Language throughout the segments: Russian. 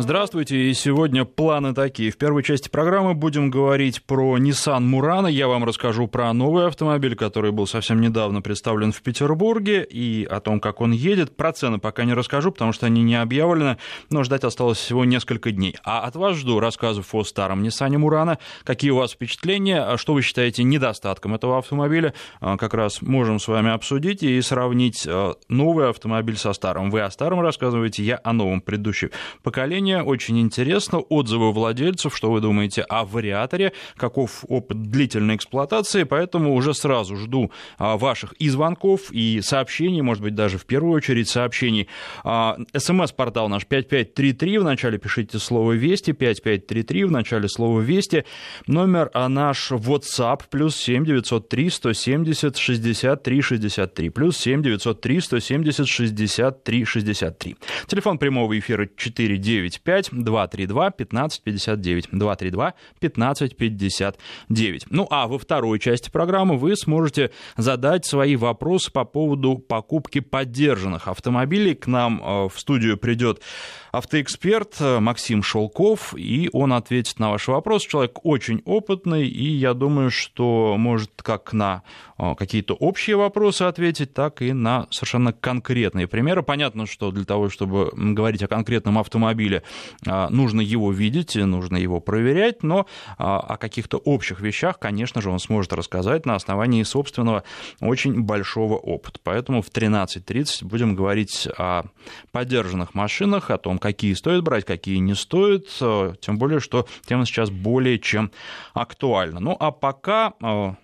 Здравствуйте, и сегодня планы такие. В первой части программы будем говорить про Nissan Murano. Я вам расскажу про новый автомобиль, который был совсем недавно представлен в Петербурге, и о том, как он едет. Про цены пока не расскажу, потому что они не объявлены, но ждать осталось всего несколько дней. А от вас жду рассказов о старом Nissan Murano, какие у вас впечатления, что вы считаете недостатком этого автомобиля. А, как раз можем с вами обсудить и сравнить а, новый автомобиль со старым. Вы о старом рассказываете, я о новом предыдущем поколении обсуждение. Очень интересно. Отзывы владельцев, что вы думаете о вариаторе, каков опыт длительной эксплуатации. Поэтому уже сразу жду а, ваших и звонков, и сообщений, может быть, даже в первую очередь сообщений. А, СМС-портал наш 5533. Вначале пишите слово «Вести», 5533, в начале слова «Вести». Номер а наш WhatsApp, плюс 7 903 170 63 63, плюс 7 903 170 63 63. Телефон прямого эфира 49 995 232 1559. 232 1559. Ну а во второй части программы вы сможете задать свои вопросы по поводу покупки поддержанных автомобилей. К нам э, в студию придет автоэксперт э, Максим Шелков, и он ответит на ваши вопросы. Человек очень опытный, и я думаю, что может как на э, какие-то общие вопросы ответить, так и на совершенно конкретные примеры. Понятно, что для того, чтобы говорить о конкретном автомобиле, э, нужно его видеть, нужно его проверять, но о каких-то общих вещах, конечно же, он сможет рассказать на основании собственного очень большого опыта. Поэтому в 13.30 будем говорить о поддержанных машинах, о том, какие стоит брать, какие не стоит, э, тем более, что тема сейчас более чем актуальна. Ну а пока э,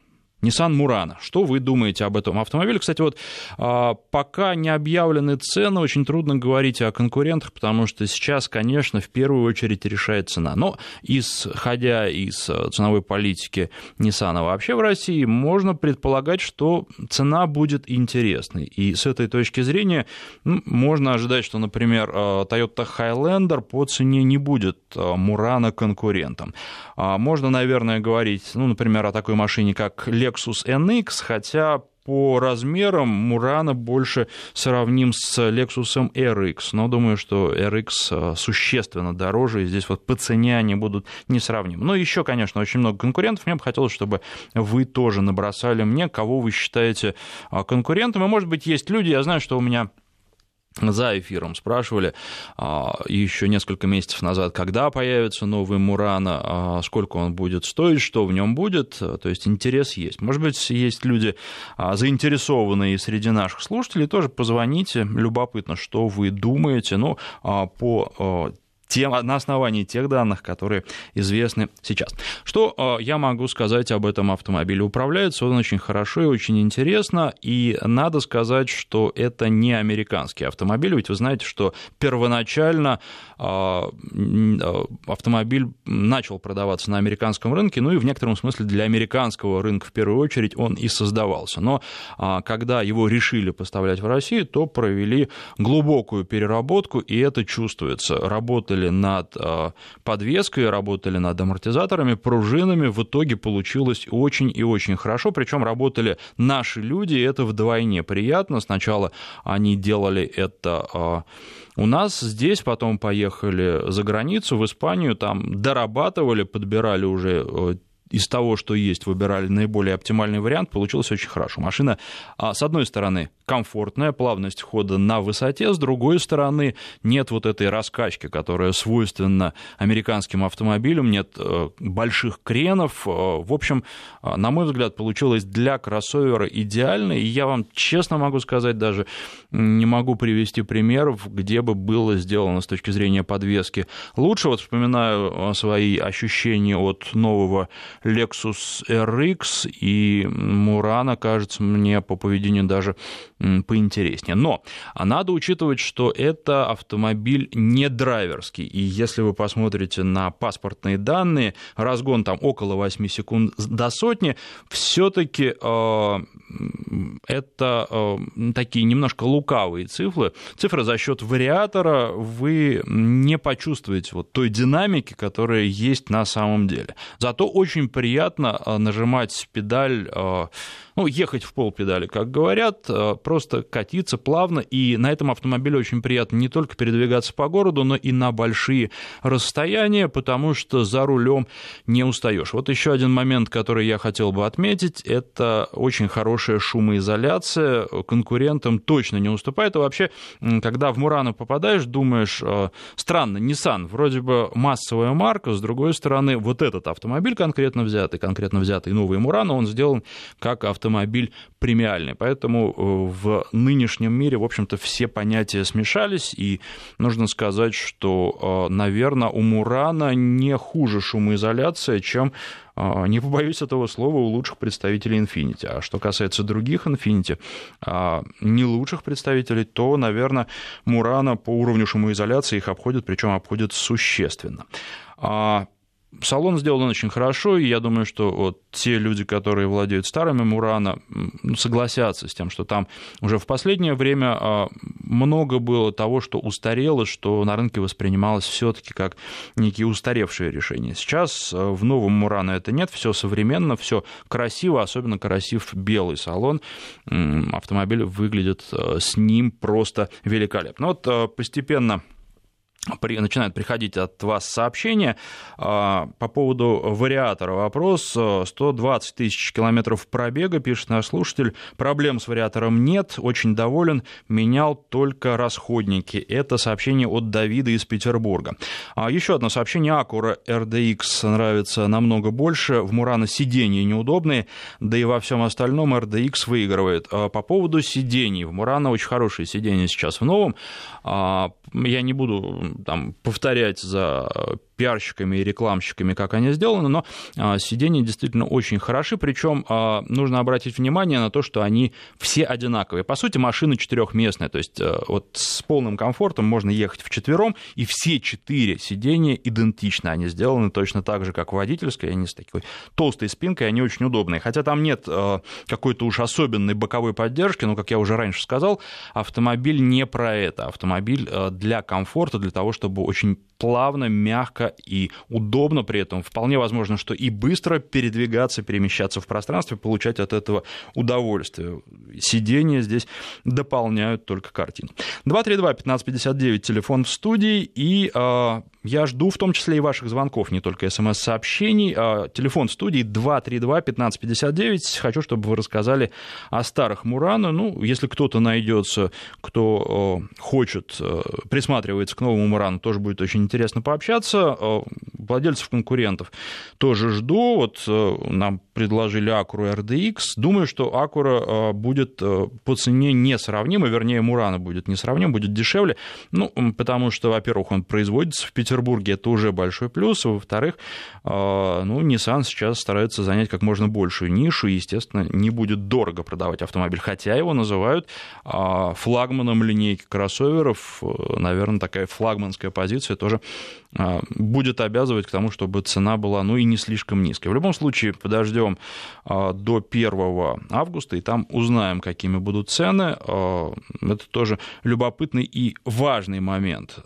Nissan Murano. Что вы думаете об этом автомобиле? Кстати, вот а, пока не объявлены цены, очень трудно говорить о конкурентах, потому что сейчас, конечно, в первую очередь решает цена. Но исходя из э, ценовой политики Nissan вообще в России, можно предполагать, что цена будет интересной. И с этой точки зрения ну, можно ожидать, что, например, э, Toyota Highlander по цене не будет э, Murano конкурентом. А, можно, наверное, говорить, ну, например, о такой машине, как Lexus Lexus NX, хотя по размерам Мурана больше сравним с Lexus RX, но думаю, что RX э, существенно дороже, и здесь вот по цене они будут несравнимы. Но еще, конечно, очень много конкурентов. Мне бы хотелось, чтобы вы тоже набросали мне, кого вы считаете э, конкурентом. И, может быть, есть люди, я знаю, что у меня за эфиром спрашивали а, еще несколько месяцев назад, когда появится новый Мурана, а, сколько он будет стоить, что в нем будет, то есть интерес есть. Может быть, есть люди а, заинтересованные среди наших слушателей, тоже позвоните, любопытно, что вы думаете, ну, по тем, на основании тех данных, которые известны сейчас. Что э, я могу сказать об этом автомобиле? Управляется он очень хорошо и очень интересно, и надо сказать, что это не американский автомобиль, ведь вы знаете, что первоначально э, э, автомобиль начал продаваться на американском рынке, ну и в некотором смысле для американского рынка в первую очередь он и создавался. Но когда его решили поставлять в Россию, то провели глубокую переработку, и это чувствуется. Работа работали над а, подвеской, работали над амортизаторами, пружинами. В итоге получилось очень и очень хорошо. Причем работали наши люди, и это вдвойне приятно. Сначала они делали это а, у нас здесь, потом поехали за границу, в Испанию, там дорабатывали, подбирали уже э, из того, что есть, выбирали наиболее оптимальный вариант, получилось очень хорошо. Машина, а, с одной стороны, комфортная, плавность хода на высоте, с другой стороны, нет вот этой раскачки, которая свойственна американским автомобилям, нет э, больших кренов. Э, в общем, э, на мой взгляд, получилось для кроссовера идеально, и я вам честно могу сказать, даже не могу привести примеров, где бы было сделано с точки зрения подвески лучше. Вот вспоминаю свои ощущения от нового Lexus RX, и Murano кажется мне по поведению даже поинтереснее. Но надо учитывать, что это автомобиль не драйверский, и если вы посмотрите на паспортные данные, разгон там около 8 секунд до сотни, все-таки э, это э, такие немножко лукавые цифры. Цифры за счет вариатора вы не почувствуете вот той динамики, которая есть на самом деле. Зато очень приятно нажимать педаль ну, ехать в пол педали, как говорят, э, просто катиться плавно, и на этом автомобиле очень приятно не только передвигаться по городу, но и на большие расстояния, потому что за рулем не устаешь. Вот еще один момент, который я хотел бы отметить, это очень хорошая шумоизоляция, конкурентам точно не уступает, и вообще, когда в Мурано попадаешь, думаешь, странно, Nissan, вроде бы массовая марка, с другой стороны, вот этот автомобиль конкретно взятый, конкретно взятый новый Мурано, он сделан как автомобиль премиальный. Поэтому э, в нынешнем мире, в общем-то, все понятия смешались, и нужно сказать, что, э, наверное, у Мурана не хуже шумоизоляция, чем э, не побоюсь этого слова, у лучших представителей Infiniti. А что касается других Infiniti, не лучших представителей, то, наверное, Мурана по уровню шумоизоляции их обходит, причем обходит существенно. Салон сделан очень хорошо, и я думаю, что вот те люди, которые владеют старыми Мурана, ну, согласятся с тем, что там уже в последнее время а, много было того, что устарело, что на рынке воспринималось все-таки как некие устаревшие решения. Сейчас а, в новом Мурана это нет, все современно, все красиво, особенно красив белый салон. Автомобиль выглядит а, с ним просто великолепно. Вот постепенно при, начинают приходить от вас сообщения а, по поводу вариатора. Вопрос 120 тысяч километров пробега, пишет наш слушатель. Проблем с вариатором нет, очень доволен, менял только расходники. Это сообщение от Давида из Петербурга. А, еще одно сообщение. Acura RDX нравится намного больше. В Мурана сиденья неудобные, да и во всем остальном RDX выигрывает. А, по поводу сидений. В Мурана очень хорошие сиденья сейчас в новом. А, я не буду там, повторять за пиарщиками и рекламщиками, как они сделаны, но а, сиденья действительно очень хороши, причем а, нужно обратить внимание на то, что они все одинаковые. По сути, машина четырехместная, то есть а, вот с полным комфортом можно ехать в четвером, и все четыре сиденья идентичны, они сделаны точно так же, как водительская, они с такой толстой спинкой, они очень удобные. Хотя там нет какой-то уж особенной боковой поддержки, но, как я уже раньше сказал, автомобиль не про это. Автомобиль для комфорта, для того, чтобы очень плавно, мягко и удобно при этом. Вполне возможно, что и быстро передвигаться, перемещаться в пространстве, получать от этого удовольствие. Сидения здесь дополняют только картину. 232-1559, телефон в студии, и э, я жду в том числе и ваших звонков, не только смс-сообщений. Э, телефон в студии 232-1559. Хочу, чтобы вы рассказали о старых Мурано. Ну, если кто-то найдется, кто э, хочет, э, присматривается к новому Мурану, тоже будет очень интересно пообщаться. Э, владельцев конкурентов тоже жду. Вот э, нам предложили Acura RDX. Думаю, что Acura э, будет по цене несравнима, вернее, Мурана будет несравним, будет дешевле. Ну, потому что, во-первых, он производится в Петербурге, это уже большой плюс. Во-вторых, ну, Nissan сейчас старается занять как можно большую нишу, и, естественно, не будет дорого продавать автомобиль, хотя его называют флагманом линейки кроссоверов. Наверное, такая флагманская позиция тоже а, будет обязывать к тому, чтобы цена была, ну, и не слишком низкой. В любом случае, подождем а, до 1 августа, и там узнаем, какими будут цены. А, это тоже любопытный и важный момент.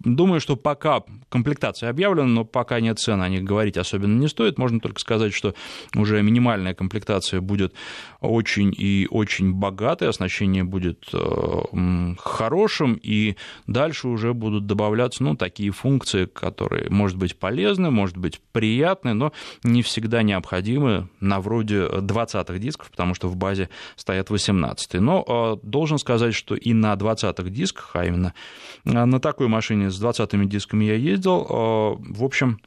Думаю, что пока комплектация объявлена, но пока нет цен, о них говорить особенно не стоит. Можно только сказать, что уже минимальная комплектация будет очень и очень богатой, оснащение будет э, хорошим, и дальше уже будут добавляться ну, такие функции, которые, может быть, полезны, может быть, приятны, но не всегда необходимы, на вроде 20-х дисков, потому что в базе стоят 18 Но э, должен сказать, что и на 20-х дисках, а именно э, на такой машине с 20-ми дисками я ездил. А, в общем,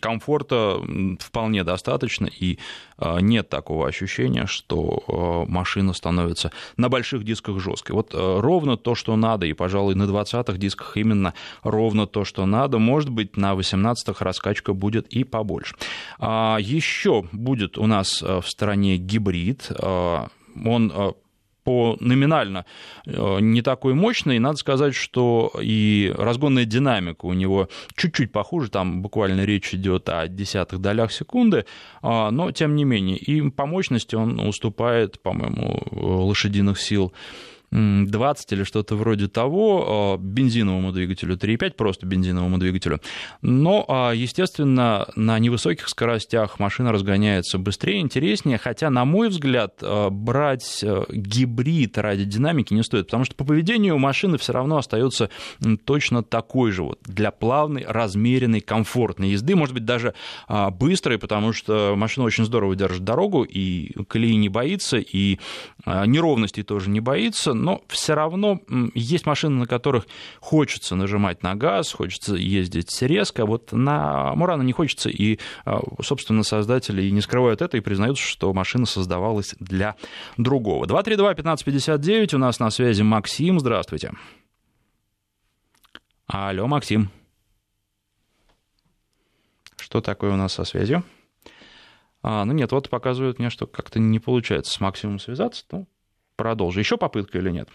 комфорта вполне достаточно, и а, нет такого ощущения, что а, машина становится на больших дисках жесткой. Вот ровно то, что надо, и, пожалуй, на 20-х дисках именно ровно то, что надо. Может быть, на 18-х раскачка будет и побольше. Еще будет у нас в стране гибрид. Он по номинально э, не такой мощный. Надо сказать, что и разгонная динамика у него чуть-чуть похуже, там буквально речь идет о десятых долях секунды, а, но тем не менее и по мощности он уступает, по-моему, лошадиных сил 20 или что-то вроде того, бензиновому двигателю 3.5, просто бензиновому двигателю. Но, естественно, на невысоких скоростях машина разгоняется быстрее, интереснее, хотя, на мой взгляд, брать гибрид ради динамики не стоит, потому что по поведению машины все равно остается точно такой же вот для плавной, размеренной, комфортной езды, может быть, даже быстрой, потому что машина очень здорово держит дорогу и колеи не боится, и неровностей тоже не боится, но все равно есть машины, на которых хочется нажимать на газ, хочется ездить резко, вот на Мурана не хочется, и, собственно, создатели и не скрывают это, и признаются, что машина создавалась для другого. 232-1559, у нас на связи Максим, здравствуйте. Алло, Максим. Что такое у нас со связью? А, ну нет, вот показывают мне, что как-то не получается с Максимом связаться. Ну, продолжу. Еще попытка или нет?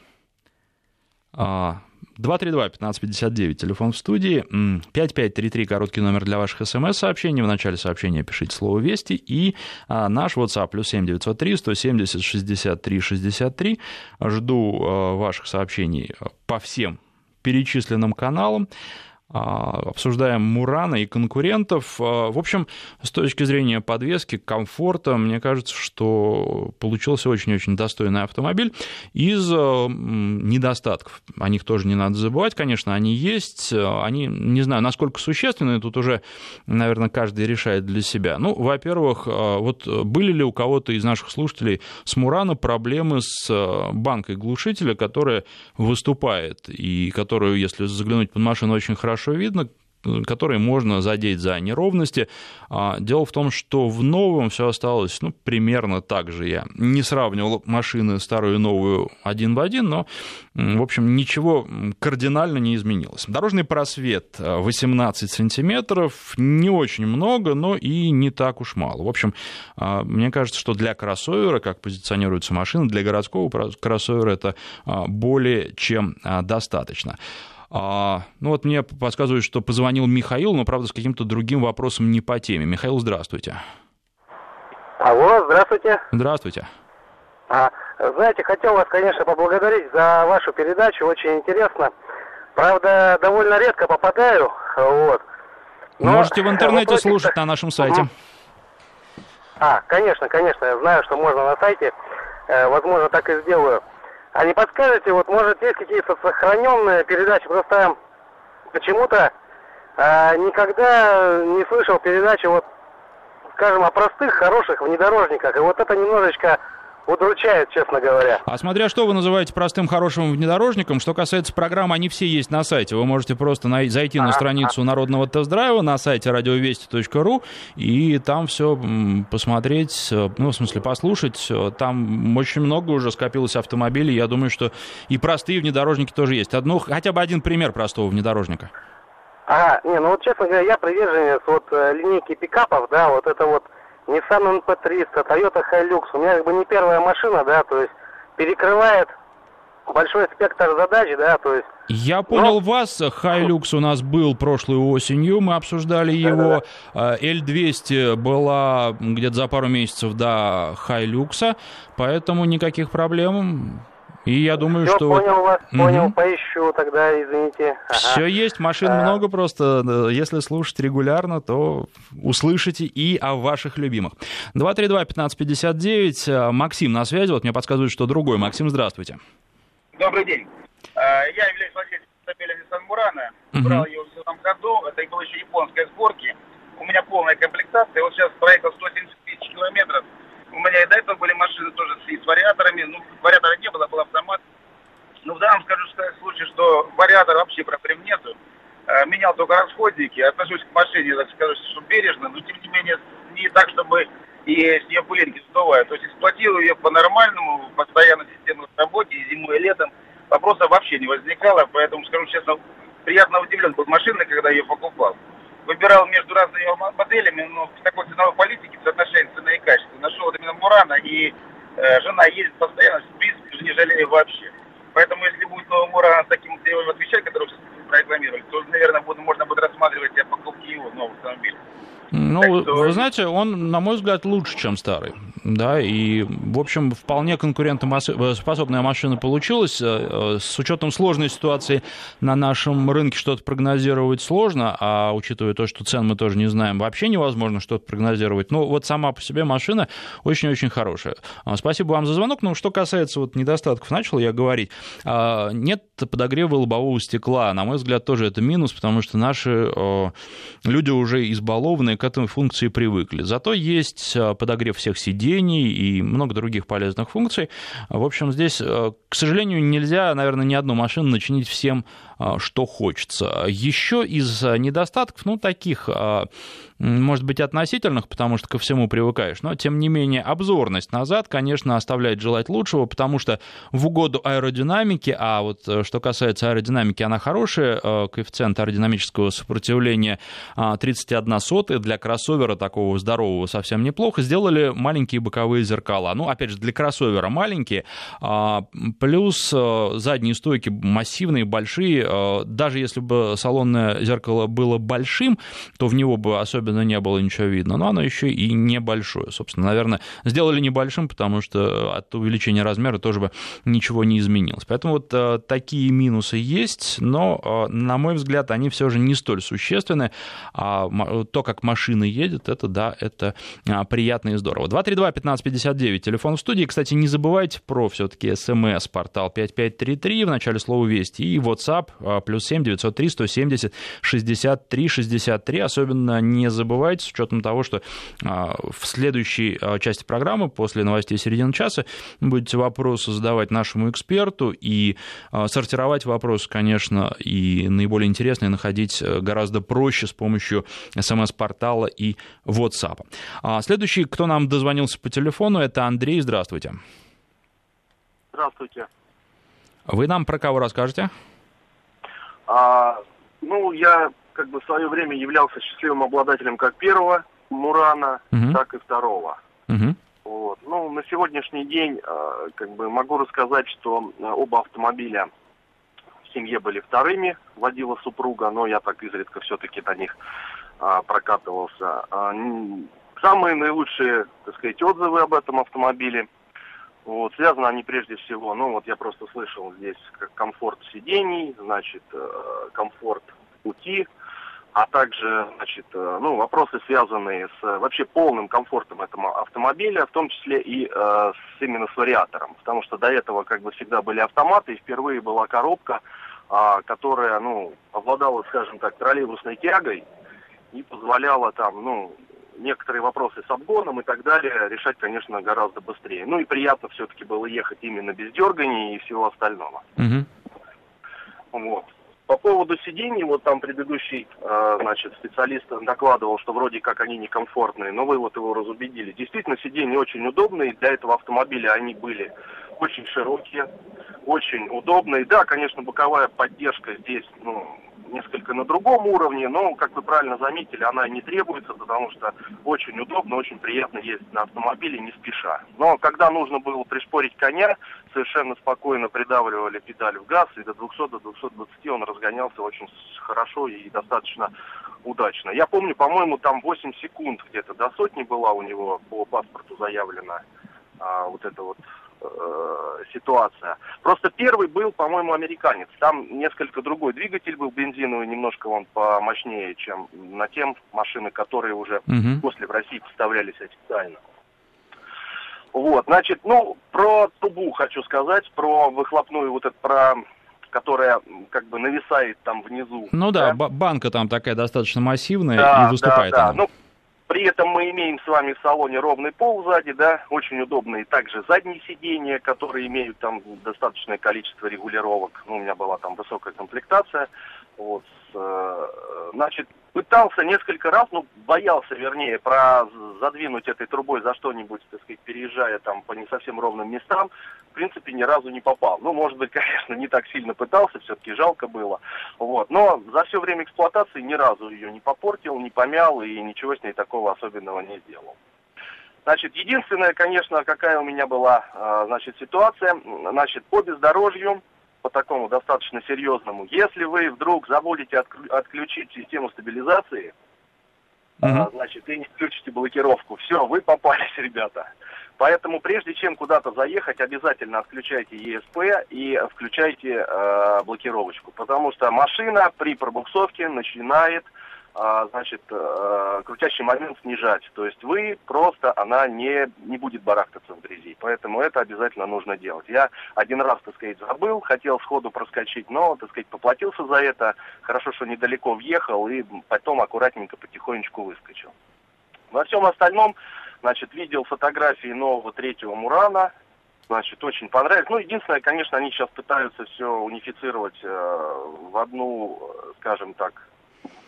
232-1559, а, телефон в студии, 5533, короткий номер для ваших смс-сообщений, в начале сообщения пишите слово «Вести», и а, наш WhatsApp плюс 7903 170 63 63. Жду а, ваших сообщений по всем перечисленным каналам. А, обсуждаем Мурана и конкурентов. А, в общем, с точки зрения подвески, комфорта, мне кажется, что получился очень-очень достойный автомобиль. Из а, недостатков, о них тоже не надо забывать, конечно, они есть. Они, не знаю, насколько существенны, тут уже, наверное, каждый решает для себя. Ну, во-первых, вот были ли у кого-то из наших слушателей с Мурана проблемы с банкой глушителя, которая выступает и которую, если заглянуть под машину, очень хорошо хорошо видно, которые можно задеть за неровности. А, дело в том, что в новом все осталось ну, примерно так же. Я не сравнивал машины старую и новую один в один, но, в общем, ничего кардинально не изменилось. Дорожный просвет 18 сантиметров, не очень много, но и не так уж мало. В общем, а, мне кажется, что для кроссовера, как позиционируется машина, для городского кроссовера это а, более чем достаточно. А, ну вот мне подсказывают, что позвонил Михаил, но, правда, с каким-то другим вопросом не по теме. Михаил, здравствуйте. Алло, здравствуйте. Здравствуйте. А, знаете, хотел вас, конечно, поблагодарить за вашу передачу, очень интересно. Правда, довольно редко попадаю, вот. Но Можете в интернете вопросик... слушать на нашем сайте. А, конечно, конечно, я знаю, что можно на сайте. Э, возможно, так и сделаю. А не подскажете, вот может есть какие-то сохраненные передачи? Просто почему-то а, никогда не слышал передачи вот, скажем, о простых, хороших внедорожниках. И вот это немножечко удручает, честно говоря. А смотря что вы называете простым хорошим внедорожником, что касается программ, они все есть на сайте. Вы можете просто на, зайти на страницу народного тест-драйва на сайте радиовести.ру и там все посмотреть, э, ну, в смысле, послушать. Там очень много уже скопилось автомобилей. Я думаю, что и простые внедорожники тоже есть. Одну, хотя бы один пример простого внедорожника. Ага, не, ну вот, честно говоря, я приверженец вот э, линейки пикапов, да, вот это вот Nissan NP300, Toyota Hilux. У меня как бы не первая машина, да, то есть перекрывает большой спектр задач, да, то есть... Я понял Но... вас, Hilux у нас был прошлой осенью, мы обсуждали его, L200 была где-то за пару месяцев до Hilux, поэтому никаких проблем и я думаю, Все, что... понял вас, угу. понял, поищу тогда, извините. Ага. Все есть, машин а... много просто. Если слушать регулярно, то услышите и о ваших любимых. 232-1559. Э, Максим на связи. Вот мне подсказывают, что другой. Максим, здравствуйте. Добрый день. А, я являюсь владельцем автомобиля Nissan Murano. Угу. Брал ее в этом году. Это было еще японской сборки. У меня полная комплектация. Вот сейчас проехал 170 тысяч километров. У меня и до этого были машины тоже с, с вариаторами. Ну, вариатора не было, был автомат. Ну, в данном скажу случае, что вариатор вообще проблем нету. Э, менял только расходники. Отношусь к машине, так скажу, что бережно, но тем не менее не так, чтобы и с нее пылинки сдувают. То есть эксплуатирую ее по-нормальному, постоянно система в работе, и зимой, и летом. Вопросов вообще не возникало, поэтому, скажу честно, приятно удивлен был машиной, когда ее покупал выбирал между разными моделями, но в такой ценовой политике соотношение цены и качества. Нашел именно Мурана, и э, жена ездит постоянно, в принципе, не жалею вообще. Поэтому, если будет новый Мурана с таким отвечать, который сейчас прорекламировали, то, наверное, буду, можно будет рассматривать о покупке его нового автомобиля. Ну, что... вы знаете, он, на мой взгляд, лучше, чем старый. Да, и, в общем, вполне конкурентоспособная машина получилась. Э, э, с учетом сложной ситуации на нашем рынке что-то прогнозировать сложно, а учитывая то, что цен мы тоже не знаем, вообще невозможно что-то прогнозировать. Но вот сама по себе машина очень-очень хорошая. А, спасибо вам за звонок. Ну, что касается вот недостатков, начал я говорить. А, нет подогрева лобового стекла. На мой взгляд, тоже это минус, потому что наши э, люди уже избалованные к этой функции привыкли. Зато есть подогрев всех сидений и много других полезных функций. В общем, здесь, к сожалению, нельзя, наверное, ни одну машину начинить всем а, что хочется. Еще из а, недостатков, ну, таких, а, может быть, относительных, потому что ко всему привыкаешь, но, тем не менее, обзорность назад, конечно, оставляет желать лучшего, потому что в угоду аэродинамики, а вот э, что касается аэродинамики, она хорошая, э, коэффициент аэродинамического сопротивления 31 сотая, для кроссовера такого здорового совсем неплохо, сделали маленькие боковые зеркала. Ну, опять же, для кроссовера маленькие, плюс э, задние стойки массивные, большие, даже если бы салонное зеркало было большим, то в него бы особенно не было ничего видно, но оно еще и небольшое. Собственно, наверное, сделали небольшим, потому что от увеличения размера тоже бы ничего не изменилось. Поэтому вот э, такие минусы есть, но, э, на мой взгляд, они все же не столь существенны. А то, как машина едет, это, да, это приятно и здорово. 232-1559, телефон в студии. Кстати, не забывайте про все-таки смс-портал 5533 в начале слова «Вести» и WhatsApp а, плюс 7 903 170 63 63. Особенно не забывайте, с учетом того, что а, в следующей а, части программы, после новостей середины часа, будете вопросы задавать нашему эксперту и сортировать вопросы, конечно, и наиболее интересные находить э, гораздо проще с помощью смс-портала и WhatsApp. Следующий, кто нам дозвонился по телефону, это Андрей. Здравствуйте. Здравствуйте. Вы нам про кого расскажете? А, ну, я как бы в свое время являлся счастливым обладателем как первого Мурана, угу. так и второго. Угу. Вот. Ну, на сегодняшний день а, как бы могу рассказать, что а, оба автомобиля в семье были вторыми, водила супруга, но я так изредка все-таки на них а, прокатывался. Самые наилучшие, так сказать, отзывы об этом автомобиле – вот, связаны они прежде всего, ну вот я просто слышал здесь комфорт сидений, значит, э, комфорт пути, а также, значит, э, ну, вопросы, связанные с вообще полным комфортом этого автомобиля, в том числе и э, с, именно с вариатором, потому что до этого как бы всегда были автоматы, и впервые была коробка, э, которая, ну, обладала, скажем так, троллейбусной тягой и позволяла там, ну, некоторые вопросы с обгоном и так далее решать, конечно, гораздо быстрее. Ну и приятно все-таки было ехать именно без дерганий и всего остального. Угу. Вот. По поводу сидений, вот там предыдущий, э, значит, специалист докладывал, что вроде как они некомфортные, но вы вот его разубедили. Действительно, сиденья очень удобные, для этого автомобиля они были очень широкие, очень удобные. Да, конечно, боковая поддержка здесь, ну, несколько на другом уровне, но, как вы правильно заметили, она не требуется, потому что очень удобно, очень приятно ездить на автомобиле не спеша. Но когда нужно было пришпорить коня, совершенно спокойно придавливали педаль в газ, и до 200, до 220 он разгонялся очень хорошо и достаточно удачно. Я помню, по-моему, там 8 секунд где-то до сотни была у него по паспорту заявлена а, вот эта вот э, ситуация. Просто первый был, по-моему, американец. Там несколько другой двигатель был бензиновый, немножко он помощнее, чем на тем машины, которые уже угу. после в России поставлялись официально. Вот, значит, ну, про трубу хочу сказать, про выхлопную вот это, про которая как бы нависает там внизу. Ну да, да? банка там такая достаточно массивная да, и выступает да, да. она. Ну, при этом мы имеем с вами в салоне ровный пол сзади, да, очень удобные также задние сиденья, которые имеют там достаточное количество регулировок. Ну, у меня была там высокая комплектация. Вот, э, значит, пытался несколько раз, ну, боялся, вернее, про задвинуть этой трубой за что-нибудь, так сказать, переезжая там по не совсем ровным местам, в принципе, ни разу не попал. Ну, может быть, конечно, не так сильно пытался, все-таки жалко было. Вот. Но за все время эксплуатации ни разу ее не попортил, не помял и ничего с ней такого особенного не сделал. Значит, единственная, конечно, какая у меня была, а, значит, ситуация, значит, по бездорожью, по такому достаточно серьезному. Если вы вдруг забудете отключить систему стабилизации, uh-huh. значит, и не включите блокировку. Все, вы попались, ребята. Поэтому прежде чем куда-то заехать, обязательно отключайте ESP и включайте э, блокировочку. Потому что машина при пробуксовке начинает а, значит, э, крутящий момент снижать. То есть вы просто, она не, не будет барахтаться в грязи. Поэтому это обязательно нужно делать. Я один раз, так сказать, забыл, хотел сходу проскочить, но, так сказать, поплатился за это. Хорошо, что недалеко въехал и потом аккуратненько потихонечку выскочил. Во всем остальном, значит, видел фотографии нового третьего Мурана, значит, очень понравилось. Ну, единственное, конечно, они сейчас пытаются все унифицировать э, в одну, э, скажем так,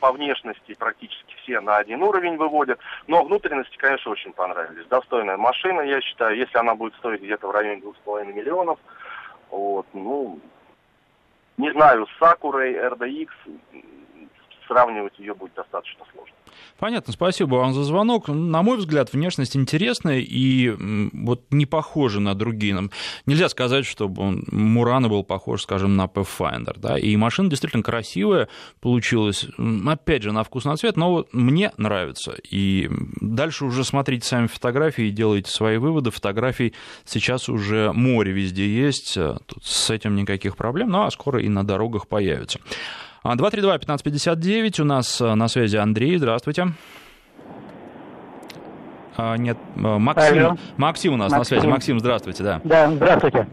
по внешности практически все на один уровень выводят. Но внутренности, конечно, очень понравились. Достойная машина, я считаю. Если она будет стоить где-то в районе 2,5 миллионов, вот, ну, не знаю, с Сакурой, RDX, сравнивать ее будет достаточно сложно. Понятно, спасибо вам за звонок. На мой взгляд, внешность интересная и вот не похожа на другие. Нельзя сказать, чтобы он, Мурана был похож, скажем, на Pathfinder. Да? И машина действительно красивая получилась. Опять же, на вкус, на цвет, но вот мне нравится. И дальше уже смотрите сами фотографии и делайте свои выводы. Фотографий сейчас уже море везде есть. Тут с этим никаких проблем. Ну, а скоро и на дорогах появится. 232-1559, у нас э, на связи Андрей, здравствуйте. А, нет, э, Максим, Алло. Максим у нас Максим. на связи. Максим, здравствуйте, да. Да, здравствуйте.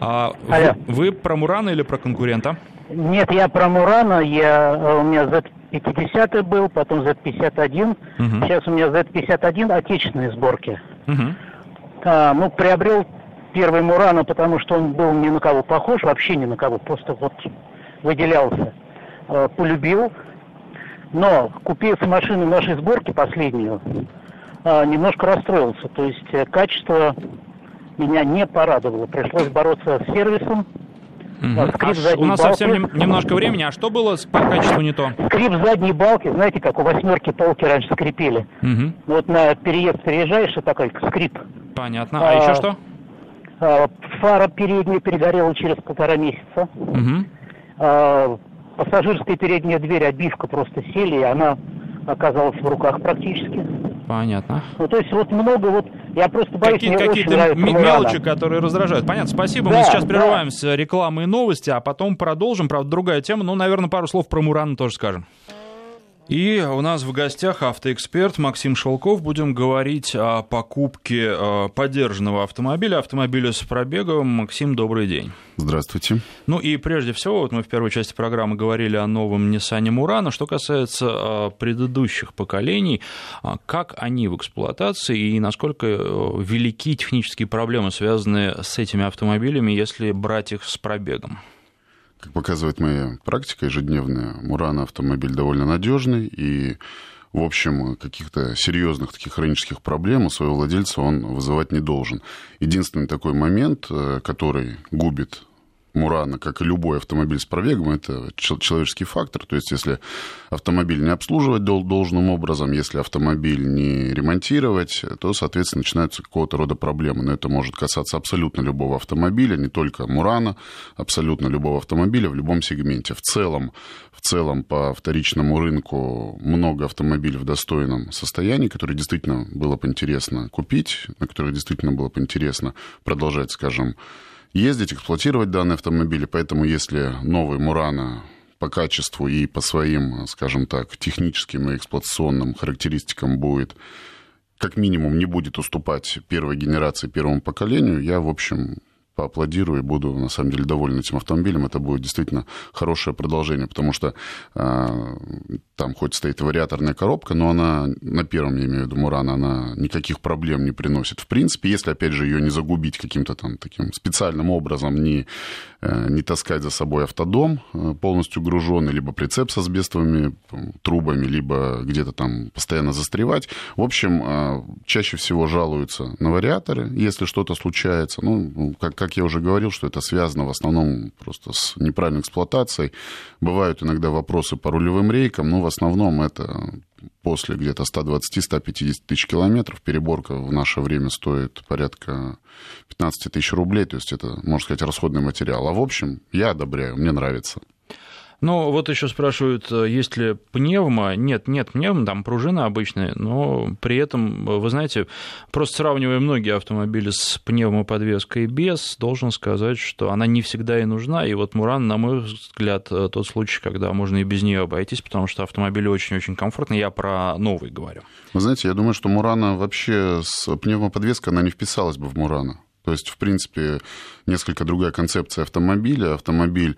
А, вы, вы про Мурана или про конкурента? Нет, я про Мурана. Я, э, у меня Z50 был, потом Z51. Угу. Сейчас у меня Z51 отечественной сборки. Угу. А, ну, приобрел первый Мурана, потому что он был ни на кого похож, вообще ни на кого. Просто вот выделялся. Э, полюбил. Но, купив машину нашей сборки последнюю, э, немножко расстроился. То есть э, качество меня не порадовало. Пришлось бороться с сервисом. Угу. Скрип а у нас балки. совсем нем, немножко времени. А что было по качеству не то? Скрип задней балки, знаете, как у восьмерки полки раньше скрипели. Угу. Вот на переезд приезжаешь, и такой скрип. Понятно. А, а еще что? А, фара передняя перегорела через полтора месяца. Угу. А, пассажирская передняя дверь, обивка просто сели, и она оказалась в руках практически. Понятно. Ну, то есть вот много вот, я просто боюсь, Какие, Какие-то мелочи, которые раздражают. Понятно, спасибо. Да, Мы сейчас прерываемся, да. рекламы и новости, а потом продолжим. Правда, другая тема, ну, наверное, пару слов про Мурана тоже скажем. И у нас в гостях автоэксперт Максим Шелков. Будем говорить о покупке э, поддержанного автомобиля, автомобиля с пробегом. Максим, добрый день. Здравствуйте. Ну и прежде всего, вот мы в первой части программы говорили о новом Nissan Murano. Что касается э, предыдущих поколений, э, как они в эксплуатации и насколько велики технические проблемы, связанные с этими автомобилями, если брать их с пробегом? Как показывает моя практика ежедневная, Мурана автомобиль довольно надежный и в общем, каких-то серьезных таких хронических проблем у своего владельца он вызывать не должен. Единственный такой момент, э, который губит Мурана, как и любой автомобиль с пробегом, это человеческий фактор. То есть, если автомобиль не обслуживать должным образом, если автомобиль не ремонтировать, то, соответственно, начинаются какого-то рода проблемы. Но это может касаться абсолютно любого автомобиля, не только Мурана, абсолютно любого автомобиля в любом сегменте. В целом, в целом по вторичному рынку много автомобилей в достойном состоянии, которые действительно было бы интересно купить, на которых действительно было бы интересно продолжать, скажем, ездить, эксплуатировать данные автомобили. Поэтому если новый Мурана по качеству и по своим, скажем так, техническим и эксплуатационным характеристикам будет как минимум не будет уступать первой генерации, первому поколению, я, в общем, поаплодирую и буду, на самом деле, доволен этим автомобилем. Это будет действительно хорошее продолжение, потому что э, там хоть стоит вариаторная коробка, но она на первом, я имею в виду, Мурана, она никаких проблем не приносит. В принципе, если, опять же, ее не загубить каким-то там таким специальным образом, не, э, не таскать за собой автодом э, полностью груженный, либо прицеп со сбестовыми трубами, либо где-то там постоянно застревать. В общем, э, чаще всего жалуются на вариаторы, если что-то случается. Ну, как, как я уже говорил, что это связано в основном просто с неправильной эксплуатацией. Бывают иногда вопросы по рулевым рейкам, но в основном это после где-то 120-150 тысяч километров. Переборка в наше время стоит порядка 15 тысяч рублей, то есть это, можно сказать, расходный материал. А в общем, я одобряю, мне нравится. Ну, вот еще спрашивают, э, есть ли пневмо. Нет, нет пневмо, там пружина обычная, но при этом, вы знаете, просто сравнивая многие автомобили с пневмоподвеской и без, должен сказать, что она не всегда и нужна. И вот Муран, на мой взгляд, э, тот случай, когда можно и без нее обойтись, потому что автомобиль очень-очень комфортный. Я про новый говорю. Вы знаете, я думаю, что Мурана вообще с пневмоподвеской, она не вписалась бы в Мурана. То есть, в принципе, несколько другая концепция автомобиля. Автомобиль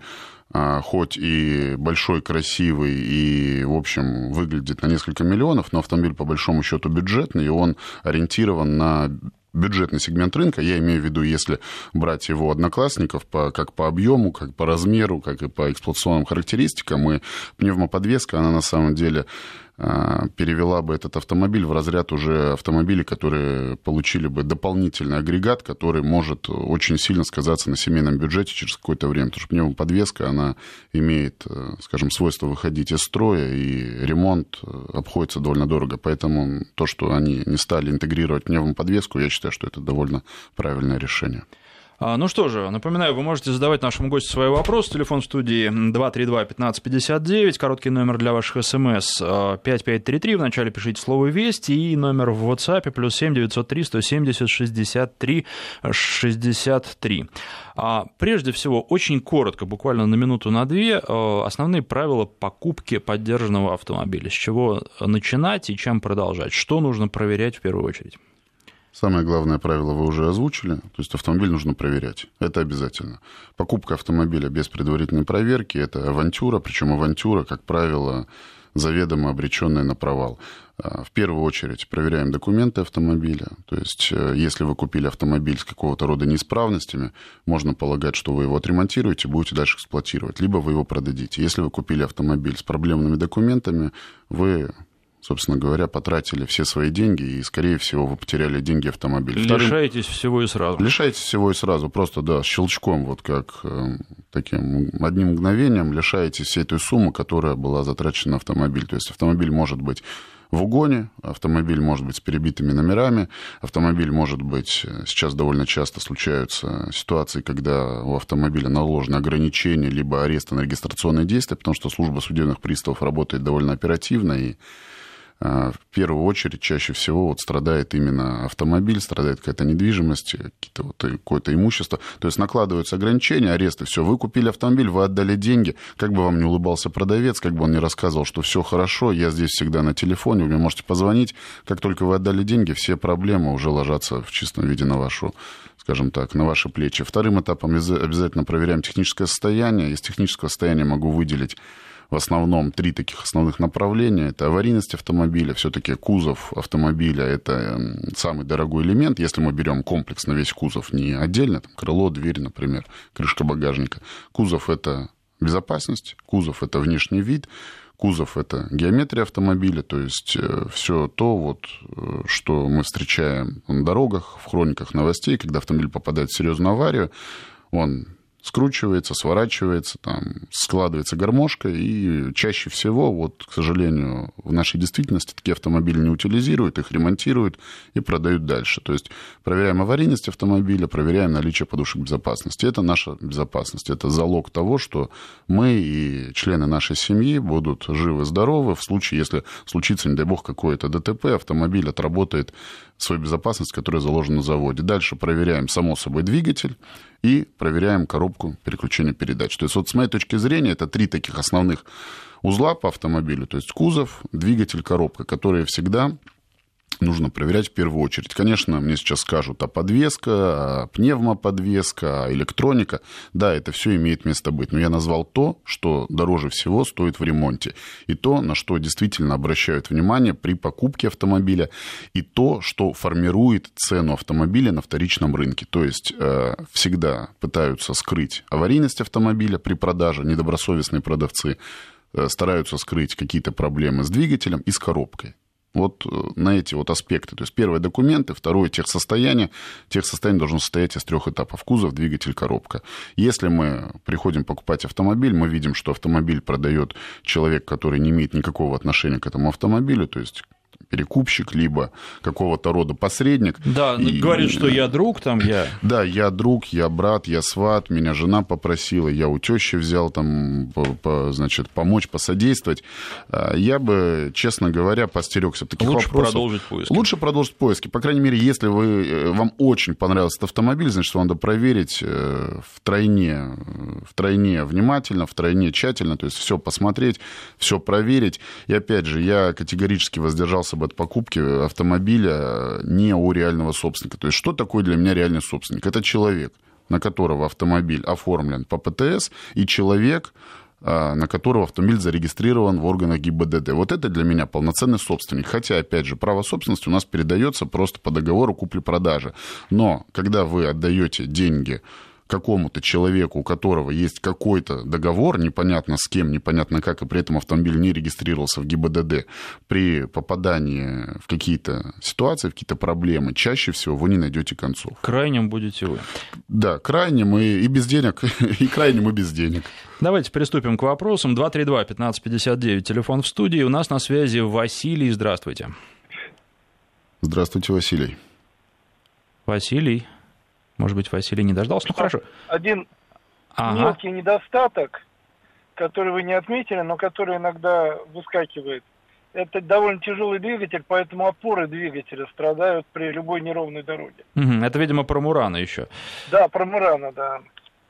хоть и большой, красивый и, в общем, выглядит на несколько миллионов, но автомобиль по большому счету бюджетный, и он ориентирован на бюджетный сегмент рынка, я имею в виду, если брать его одноклассников по, как по объему, как по размеру, как и по эксплуатационным характеристикам, и пневмоподвеска, она на самом деле а, перевела бы этот автомобиль в разряд уже автомобилей, которые получили бы дополнительный агрегат, который может очень сильно сказаться на семейном бюджете через какое-то время, потому что пневмоподвеска, она имеет, э, скажем, свойство выходить из строя, и ремонт э, обходится довольно дорого. Поэтому то, что они не стали интегрировать пневмоподвеску, я считаю, что это довольно правильное решение. А, ну что же, напоминаю, вы можете задавать нашему гостю свои вопросы. Телефон в студии 232-1559, короткий номер для ваших смс 5533, вначале пишите слово «Вести» и номер в WhatsApp плюс 7 903 170 63 63. А, прежде всего, очень коротко, буквально на минуту на две, а, основные правила покупки поддержанного автомобиля. С чего начинать и чем продолжать? Что нужно проверять в первую очередь? Самое главное правило вы уже озвучили, то есть автомобиль нужно проверять. Это обязательно. Покупка автомобиля без предварительной проверки – это авантюра, причем авантюра, как правило, заведомо обреченная на провал. А, в первую очередь проверяем документы автомобиля. То есть, э, если вы купили автомобиль с какого-то рода неисправностями, можно полагать, что вы его отремонтируете, будете дальше эксплуатировать, либо вы его продадите. Если вы купили автомобиль с проблемными документами, вы собственно говоря, потратили все свои деньги, и, скорее всего, вы потеряли деньги автомобиля. Лишаетесь всего и сразу. Лишаетесь всего и сразу, просто, да, щелчком, вот как э, таким одним мгновением лишаетесь всей той суммы, которая была затрачена на автомобиль. То есть автомобиль может быть в угоне, автомобиль может быть с перебитыми номерами, автомобиль может быть, э, сейчас довольно часто случаются ситуации, когда у автомобиля наложены ограничения, либо арест на регистрационные действия, потому что служба судебных приставов работает довольно оперативно, и в первую очередь чаще всего вот страдает именно автомобиль, страдает какая-то недвижимость, какие-то вот, какое-то имущество. То есть накладываются ограничения, аресты, все, вы купили автомобиль, вы отдали деньги, как бы вам не улыбался продавец, как бы он не рассказывал, что все хорошо, я здесь всегда на телефоне, вы мне можете позвонить, как только вы отдали деньги, все проблемы уже ложатся в чистом виде на вашу скажем так, на ваши плечи. Вторым этапом обязательно проверяем техническое состояние. Из технического состояния могу выделить в основном три таких основных направления. Это аварийность автомобиля, все-таки кузов автомобиля – это эм, самый дорогой элемент. Если мы берем комплекс на весь кузов, не отдельно, там, крыло, дверь, например, крышка багажника. Кузов – это безопасность, кузов – это внешний вид, кузов – это геометрия автомобиля, то есть э, все то, вот, э, что мы встречаем на дорогах, в хрониках новостей, когда автомобиль попадает в серьезную аварию, он скручивается, сворачивается, там, складывается гармошка, и чаще всего, вот, к сожалению, в нашей действительности такие автомобили не утилизируют, их ремонтируют и продают дальше. То есть проверяем аварийность автомобиля, проверяем наличие подушек безопасности. Это наша безопасность, это залог того, что мы и члены нашей семьи будут живы-здоровы в случае, если случится, не дай бог, какое-то ДТП, автомобиль отработает свою безопасность, которая заложена на заводе. Дальше проверяем, само собой, двигатель и проверяем коробку переключения передач. То есть вот с моей точки зрения это три таких основных узла по автомобилю. То есть кузов, двигатель, коробка, которые всегда нужно проверять в первую очередь. Конечно, мне сейчас скажут, а подвеска, а пневмоподвеска, а электроника. Да, это все имеет место быть. Но я назвал то, что дороже всего стоит в ремонте. И то, на что действительно обращают внимание при покупке автомобиля. И то, что формирует цену автомобиля на вторичном рынке. То есть э, всегда пытаются скрыть аварийность автомобиля при продаже, недобросовестные продавцы э, стараются скрыть какие-то проблемы с двигателем и с коробкой. Вот э, на эти вот аспекты. То есть первое документы, второе техсостояние. Техсостояние должно состоять из трех этапов. Кузов, двигатель, коробка. Если мы приходим покупать автомобиль, мы видим, что автомобиль продает человек, который не имеет никакого отношения к этому автомобилю, то есть перекупщик, либо какого-то рода посредник. Да, и, говорит, что я друг, там я... Да, я друг, я брат, я сват, меня жена попросила, я у тещи взял там, по, по, значит, помочь, посодействовать. А, я бы, честно говоря, постерегся таких Лучше вопросов. продолжить поиски. Лучше продолжить поиски. По крайней мере, если вы, э, вам очень понравился этот автомобиль, значит, вам надо проверить э, втройне, втройне внимательно, втройне тщательно, то есть все посмотреть, все проверить. И опять же, я категорически воздержался бы от покупки автомобиля не у реального собственника. То есть что такое для меня реальный собственник? Это человек, на которого автомобиль оформлен по ПТС, и человек, а, на которого автомобиль зарегистрирован в органах ГИБДД. Вот это для меня полноценный собственник. Хотя, опять же, право собственности у нас передается просто по договору купли-продажи. Но когда вы отдаете деньги какому-то человеку, у которого есть какой-то договор, непонятно с кем, непонятно как, и при этом автомобиль не регистрировался в ГИБДД, при попадании в какие-то ситуации, в какие-то проблемы, чаще всего вы не найдете концов. Крайним будете вы. Да, крайним и, и без денег, и крайним и без денег. Давайте приступим к вопросам. 232-1559, телефон в студии. У нас на связи Василий. Здравствуйте. Здравствуйте, Василий. Василий. Может быть, Василий не дождался? Ну, хорошо. Один ага. мелкий недостаток, который вы не отметили, но который иногда выскакивает. Это довольно тяжелый двигатель, поэтому опоры двигателя страдают при любой неровной дороге. Это, видимо, про Мурана еще. Да, про Мурана, да.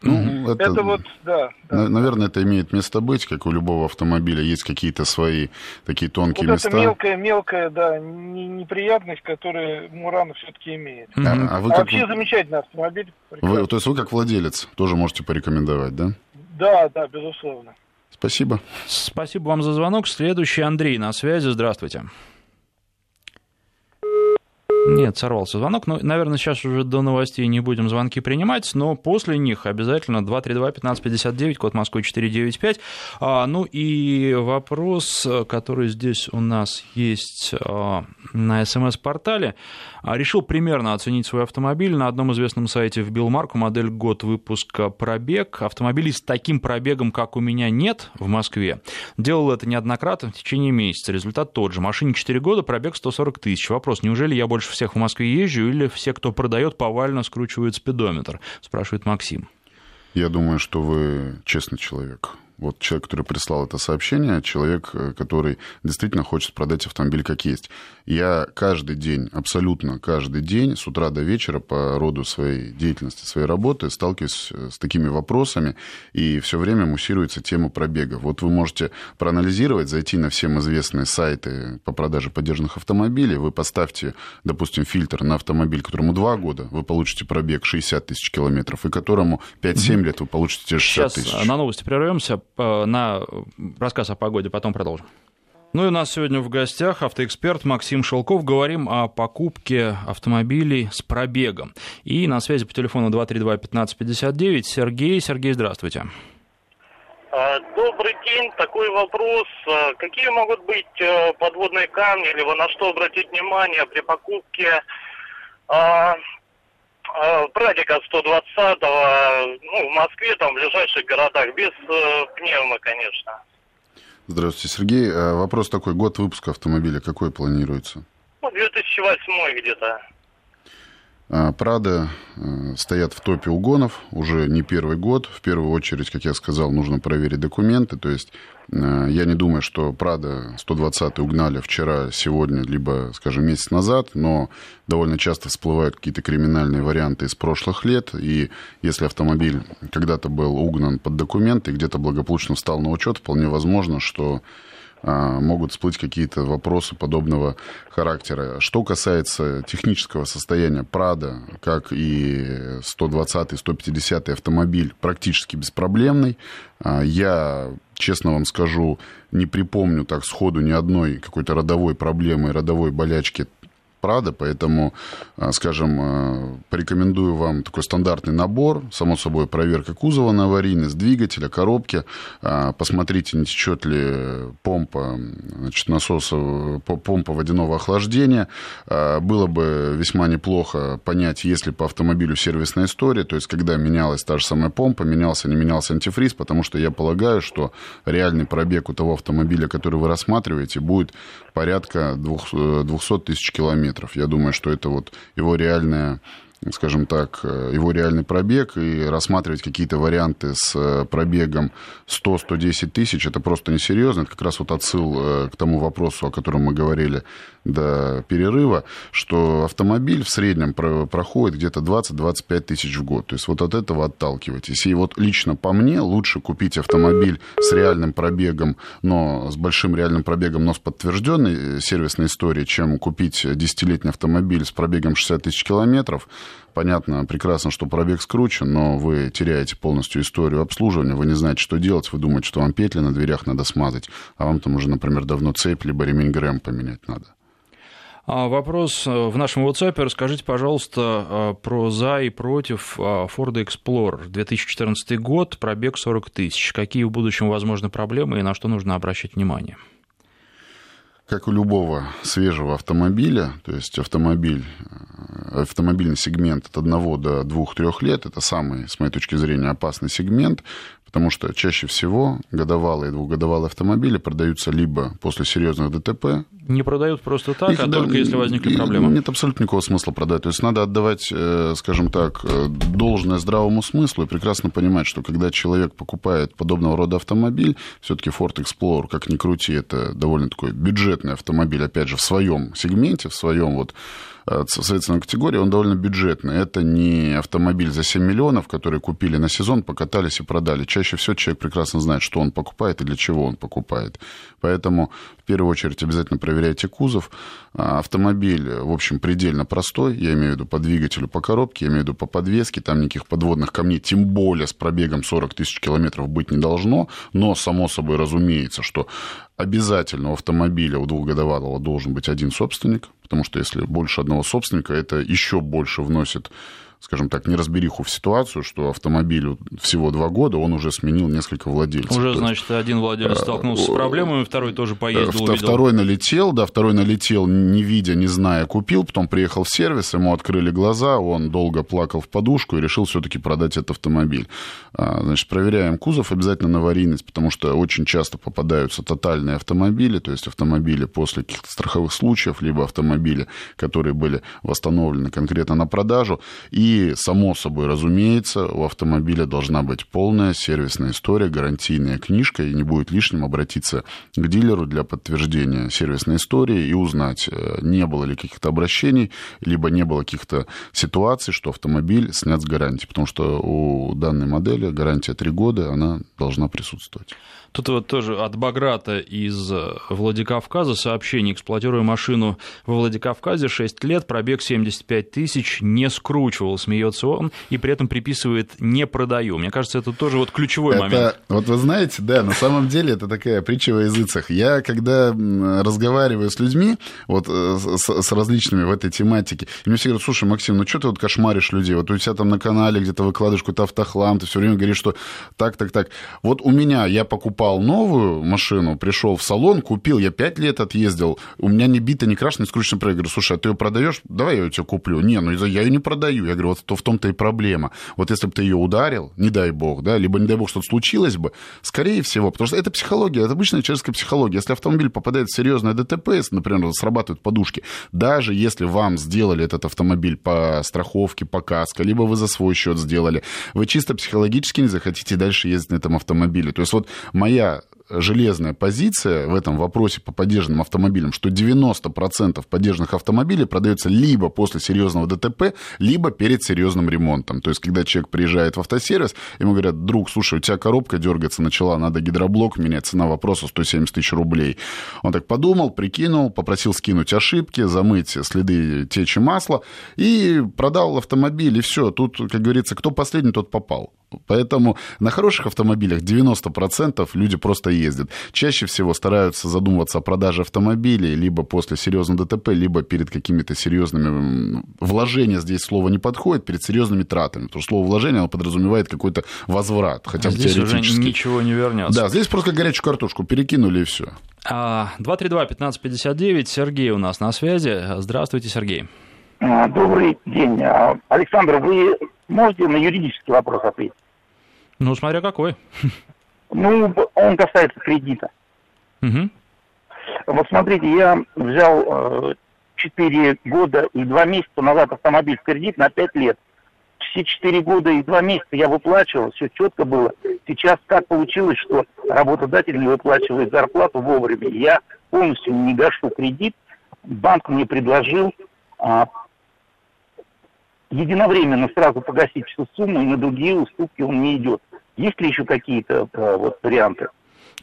Ну, это, это вот, да, да. Наверное, это имеет место быть, как у любого автомобиля есть какие-то свои такие тонкие вот места. Это мелкая, мелкая, да, неприятность, которую Мурана все-таки имеет. А, а, вы а как... вообще замечательный автомобиль. Вы, то есть вы как владелец тоже можете порекомендовать, да? Да, да, безусловно. Спасибо. Спасибо вам за звонок. Следующий Андрей на связи. Здравствуйте. Нет, сорвался звонок. Ну, наверное, сейчас уже до новостей не будем звонки принимать, но после них обязательно 232-1559, код Москвы 495. А, ну и вопрос, который здесь у нас есть а, на СМС-портале. А, решил примерно оценить свой автомобиль. На одном известном сайте вбил марку, модель, год выпуска, пробег. Автомобилей с таким пробегом, как у меня, нет в Москве. Делал это неоднократно в течение месяца. Результат тот же. Машине 4 года, пробег 140 тысяч. Вопрос, неужели я больше всех в Москве езжу, или все, кто продает, повально скручивают спидометр, спрашивает Максим. Я думаю, что вы честный человек вот человек, который прислал это сообщение, человек, э, который действительно хочет продать автомобиль как есть. Я каждый день, абсолютно каждый день, с утра до вечера по роду своей деятельности, своей работы сталкиваюсь э, с такими вопросами, и все время муссируется тема пробега. Вот вы можете проанализировать, зайти на всем известные сайты по продаже поддержанных автомобилей, вы поставьте, допустим, фильтр на автомобиль, которому 2 года, вы получите пробег 60 тысяч километров, и которому 5-7 лет вы получите те 60 тысяч. Сейчас на новости прервемся Э, на рассказ о погоде, потом продолжим. Ну и у нас сегодня в гостях автоэксперт Максим Шелков. Говорим о покупке автомобилей с пробегом. И на связи по телефону 232-1559 Сергей. Сергей, здравствуйте. А, добрый день. Такой вопрос. А, какие могут быть э, подводные камни, или на что обратить внимание при покупке а, Прадика 120-го, ну, в Москве, там, в ближайших городах, без э, пневмы, конечно. Здравствуйте, Сергей. А вопрос такой, год выпуска автомобиля какой планируется? Ну, 2008 где-то. А, Прада э, стоят в топе угонов уже не первый год. В первую очередь, как я сказал, нужно проверить документы. То есть я не думаю, что Прада 120 угнали вчера, сегодня, либо, скажем, месяц назад, но довольно часто всплывают какие-то криминальные варианты из прошлых лет. И если автомобиль когда-то был угнан под документы где-то благополучно встал на учет, вполне возможно, что а, могут всплыть какие-то вопросы подобного характера. Что касается технического состояния Прада, как и 120 150 автомобиль практически беспроблемный. А, я, честно вам скажу, не припомню так сходу ни одной какой-то родовой проблемы, родовой болячки Прада, поэтому, скажем, порекомендую вам такой стандартный набор, само собой, проверка кузова на аварийность, двигателя, коробки, посмотрите, не течет ли помпа, значит, насоса, помпа водяного охлаждения. Было бы весьма неплохо понять, есть ли по автомобилю сервисная история, то есть когда менялась та же самая помпа, менялся, не менялся антифриз, потому что я полагаю, что реальный пробег у того автомобиля, который вы рассматриваете, будет порядка 200 тысяч километров. Я думаю, что это вот его реальная скажем так, э, его реальный пробег и рассматривать какие-то варианты с э, пробегом 100-110 тысяч, это просто несерьезно. Это как раз вот отсыл э, к тому вопросу, о котором мы говорили до перерыва, что автомобиль в среднем проходит где-то 20-25 тысяч в год. То есть вот от этого отталкивайтесь. И вот лично по мне лучше купить автомобиль с реальным пробегом, но с большим реальным пробегом, но с подтвержденной сервисной историей, чем купить десятилетний автомобиль с пробегом 60 тысяч километров, Понятно, прекрасно, что пробег скручен, но вы теряете полностью историю обслуживания, вы не знаете, что делать, вы думаете, что вам петли на дверях надо смазать, а вам там уже, например, давно цепь, либо ремень ГРМ поменять надо. А вопрос э, в нашем WhatsApp. Расскажите, пожалуйста, э, про за и против Ford Explorer. 2014 год, пробег 40 тысяч. Какие в будущем возможны проблемы и на что нужно обращать внимание? Как у любого свежего автомобиля, то есть автомобиль, э, автомобильный сегмент от 1 до 2-3 лет, это самый, с моей точки зрения, опасный сегмент, потому что чаще всего годовалые и двухгодовалые автомобили продаются либо после серьезных ДТП. Не продают просто так, Их, а да, только если возникли проблемы. Нет абсолютно никакого смысла продать. То есть надо отдавать, э, скажем так, э, должное здравому смыслу и прекрасно понимать, что когда человек покупает подобного рода автомобиль, все-таки Ford Explorer, как ни крути, это довольно такой бюджетный автомобиль, опять же, в своем сегменте, в своем вот Э, соответственно, категории, он довольно бюджетный. Это не автомобиль за 7 миллионов, который купили на сезон, покатались и продали. Чаще всего человек прекрасно знает, что он покупает и для чего он покупает. Поэтому в первую очередь обязательно проверяйте кузов. А, автомобиль, в общем, предельно простой. Я имею в виду по двигателю, по коробке, я имею в виду по подвеске. Там никаких подводных камней, тем более с пробегом 40 тысяч километров быть не должно. Но, само собой, разумеется, что обязательно у автомобиля у двухгодовалого должен быть один собственник, потому что если больше одного собственника, это еще больше вносит скажем так, неразбериху в ситуацию, что автомобилю всего два года, он уже сменил несколько владельцев. Уже, значит, один владелец столкнулся с проблемами, второй тоже поездил, увидел. Второй налетел, да, второй налетел, не видя, не зная, купил, потом приехал в сервис, ему открыли глаза, он долго плакал в подушку и решил все-таки продать этот автомобиль. А, значит, проверяем кузов обязательно на аварийность, потому что очень часто попадаются тотальные автомобили, то есть автомобили после каких-то страховых случаев, либо автомобили, которые были восстановлены конкретно на продажу, и само собой, разумеется, у автомобиля должна быть полная сервисная история, гарантийная книжка, и не будет лишним обратиться к дилеру для подтверждения сервисной истории и узнать, э, не было ли каких-то обращений, либо не было каких-то ситуаций, что автомобиль снят с гарантии, потому что у данной модели гарантия 3 года, она должна присутствовать. Тут вот тоже от Баграта из э, Владикавказа сообщение. Эксплуатируя машину во Владикавказе 6 лет, пробег 75 тысяч, не скручивал, смеется он, и при этом приписывает «не продаю». Мне кажется, это тоже вот ключевой это, момент. Вот вы знаете, да, на самом деле это такая притча во языцах. Я, когда разговариваю с людьми, вот э, с, с различными в этой тематике, и мне все говорят, слушай, Максим, ну что ты вот кошмаришь людей? Вот у тебя там на канале где-то выкладываешь какой-то автохлам, ты все время говоришь, что так, так, так. Вот у меня, я покупал покупал новую машину, пришел в салон, купил, я пять лет отъездил, у меня не бита, не крашена, не скручена проект. Говорю, слушай, а ты ее продаешь? Давай я ее тебе куплю. Не, ну я ее не продаю. Я говорю, вот то в том-то и проблема. Вот если бы ты ее ударил, не дай бог, да, либо не дай бог что-то случилось бы, скорее всего, потому что это психология, это обычная человеческая психология. Если автомобиль попадает в серьезное ДТП, если, например, срабатывают подушки, даже если вам сделали этот автомобиль по страховке, по каско, либо вы за свой счет сделали, вы чисто психологически не захотите дальше ездить на этом автомобиле. То есть вот моя моя железная позиция в этом вопросе по поддержанным автомобилям, что 90% поддержанных автомобилей продается либо после серьезного ДТП, либо перед серьезным ремонтом. То есть, когда человек приезжает в автосервис, ему говорят, друг, слушай, у тебя коробка дергаться начала, надо гидроблок менять, цена вопроса 170 тысяч рублей. Он так подумал, прикинул, попросил скинуть ошибки, замыть следы течи масла и продал автомобиль, и все. Тут, как говорится, кто последний, тот попал. Поэтому на хороших автомобилях 90% люди просто ездят, чаще всего стараются задумываться о продаже автомобилей либо после серьезного ДТП, либо перед какими-то серьезными... Вложения здесь слово не подходит, перед серьезными тратами. Потому что слово вложение, оно подразумевает какой-то возврат, хотя а бы здесь теоретически. уже ничего не вернется. Да, здесь просто горячую картошку перекинули и все. 232-1559, а, Сергей у нас на связи. Здравствуйте, Сергей. А, добрый день. Александр, вы можете на юридический вопрос ответить? Ну, смотря какой. Ну, он касается кредита. Угу. Вот смотрите, я взял 4 э, года и 2 месяца назад автомобиль в кредит на 5 лет. Все 4 года и 2 месяца я выплачивал, все четко было. Сейчас как получилось, что работодатель не выплачивает зарплату вовремя. Я полностью не гашу кредит. Банк мне предложил а, единовременно сразу погасить всю сумму, и на другие уступки он не идет. Есть ли еще какие-то а, вот, варианты?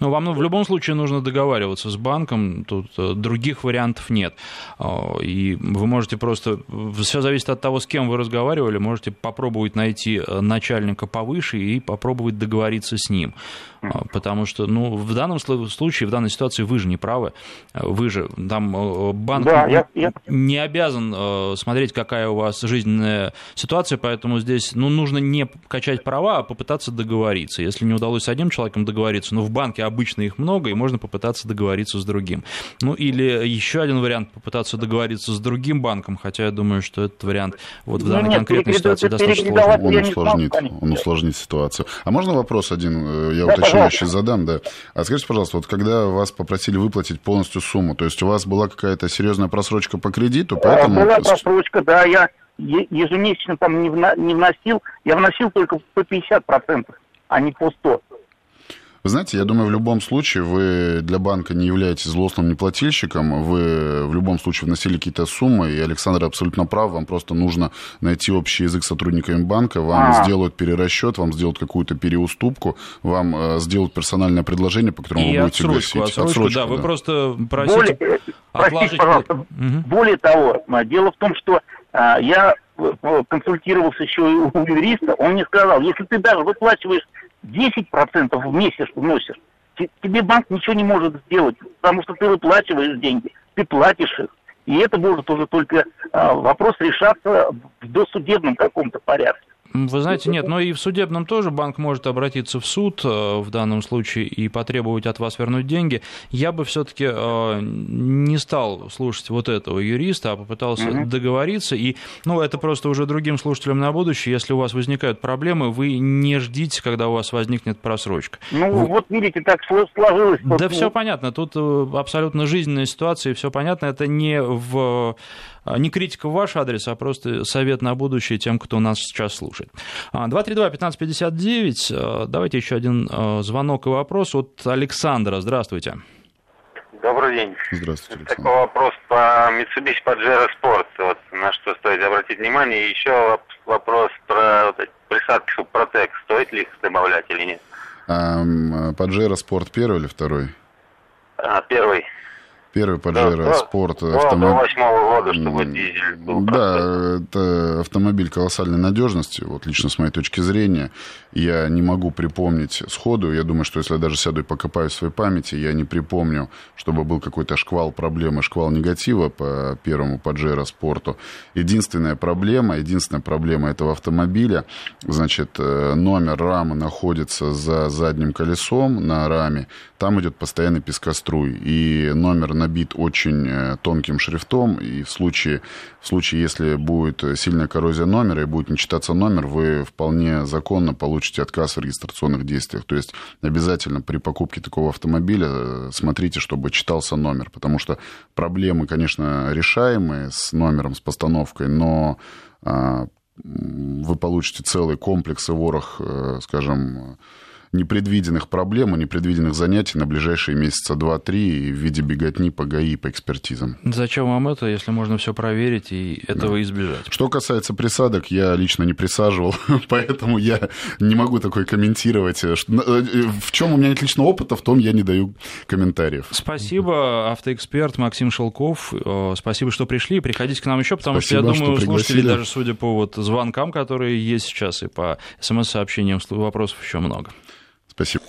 Ну, вам ну, в любом случае нужно договариваться с банком, тут э, других вариантов нет. А, и вы можете просто, все зависит от того, с кем вы разговаривали, можете попробовать найти э, начальника повыше и попробовать договориться с ним. А, потому что, ну, в данном случае, в данной ситуации вы же не правы. Вы же, там э, банк да, я, я... не обязан смотреть, какая у вас жизненная ситуация, поэтому здесь, ну, нужно не качать права, а попытаться договориться. Если не удалось с одним человеком договориться, ну, в банке обычно их много, и можно попытаться договориться с другим. Ну, или еще один вариант попытаться договориться с другим банком, хотя я думаю, что этот вариант вот в данной нет, конкретной ситуации достаточно сложный. Он усложнит, он усложнит ситуацию. А можно вопрос один, э, я да, уточняющий задам, да. А скажите, пожалуйста, вот когда вас попросили выплатить полностью сумму, то есть у вас была какая-то серьезная просрочка по кредиту, поэтому... Была просрочка, да, я ежемесячно там не вносил, я вносил только по 50%, а не по 100%. Вы знаете, я думаю, в любом случае вы для банка не являетесь злостным неплательщиком, вы в любом случае вносили какие-то суммы, и Александр абсолютно прав, вам просто нужно найти общий язык с сотрудниками банка, вам а. сделают перерасчет, вам сделают какую-то переуступку, вам э, сделают персональное предложение, по которому и вы будете отсрочку, гасить. Отсрочку, отсрочку, да, да, вы просто просите более, э, отложить... Простите, пожалуйста, угу. более того, дело в том, что а, я э, консультировался еще у юриста, он мне сказал, если ты даже выплачиваешь 10% в месяц вносишь, тебе банк ничего не может сделать, потому что ты выплачиваешь деньги, ты платишь их. И это может уже только а, вопрос решаться в досудебном каком-то порядке. Вы знаете, нет, но и в судебном тоже банк может обратиться в суд э, в данном случае и потребовать от вас вернуть деньги. Я бы все-таки э, не стал слушать вот этого юриста, а попытался угу. договориться. И, ну, это просто уже другим слушателям на будущее. Если у вас возникают проблемы, вы не ждите, когда у вас возникнет просрочка. Ну, вы... вот видите, так сложилось. Да, все понятно. Тут э, абсолютно жизненная ситуация, все понятно. Это не в не критика в ваш адрес, а просто совет на будущее тем, кто нас сейчас слушает. 232-1559. А, давайте еще один а, звонок и вопрос от Александра. Здравствуйте. Добрый день. Здравствуйте. Александр. Такой вопрос по Mitsubishi Pajero Sport, вот, на что стоит обратить внимание. Еще вопрос про вот, присадки Супротек. Стоит ли их добавлять или нет? А, Pajero Sport первый или второй? А, первый. Первый Pajero да, Sport автомобиль. года, чтобы дизель был. Да, это автомобиль колоссальной надежности, вот лично с моей точки зрения. Я не могу припомнить сходу, я думаю, что если я даже сяду и покопаю в своей памяти, я не припомню, чтобы был какой-то шквал проблемы, шквал негатива по первому Pajero Sport. Единственная проблема, единственная проблема этого автомобиля, значит, э, номер рамы находится за задним колесом на раме, там идет постоянный пескоструй, и номер набит очень э, тонким шрифтом, и в случае, в случае, если будет сильная коррозия номера и будет не читаться номер, вы вполне законно получите отказ в регистрационных действиях. То есть обязательно при покупке такого автомобиля э, смотрите, чтобы читался номер, потому что проблемы, конечно, решаемые с номером, с постановкой, но а, вы получите целый комплекс и ворох, э, скажем, непредвиденных проблем и непредвиденных занятий на ближайшие месяца два-три в виде беготни по ГАИ, по экспертизам. Зачем вам это, если можно все проверить и этого да. избежать? Что касается присадок, я лично не присаживал, поэтому я не могу такое комментировать. Э, в чем у меня нет личного опыта, в том я не даю комментариев. Спасибо, автоэксперт Максим Шелков. Э, спасибо, что пришли. Приходите к нам еще, потому Спасибо, что, я думаю, что слушатели, даже судя по вот звонкам, которые есть сейчас, и по смс-сообщениям, вопросов еще много. Спасибо.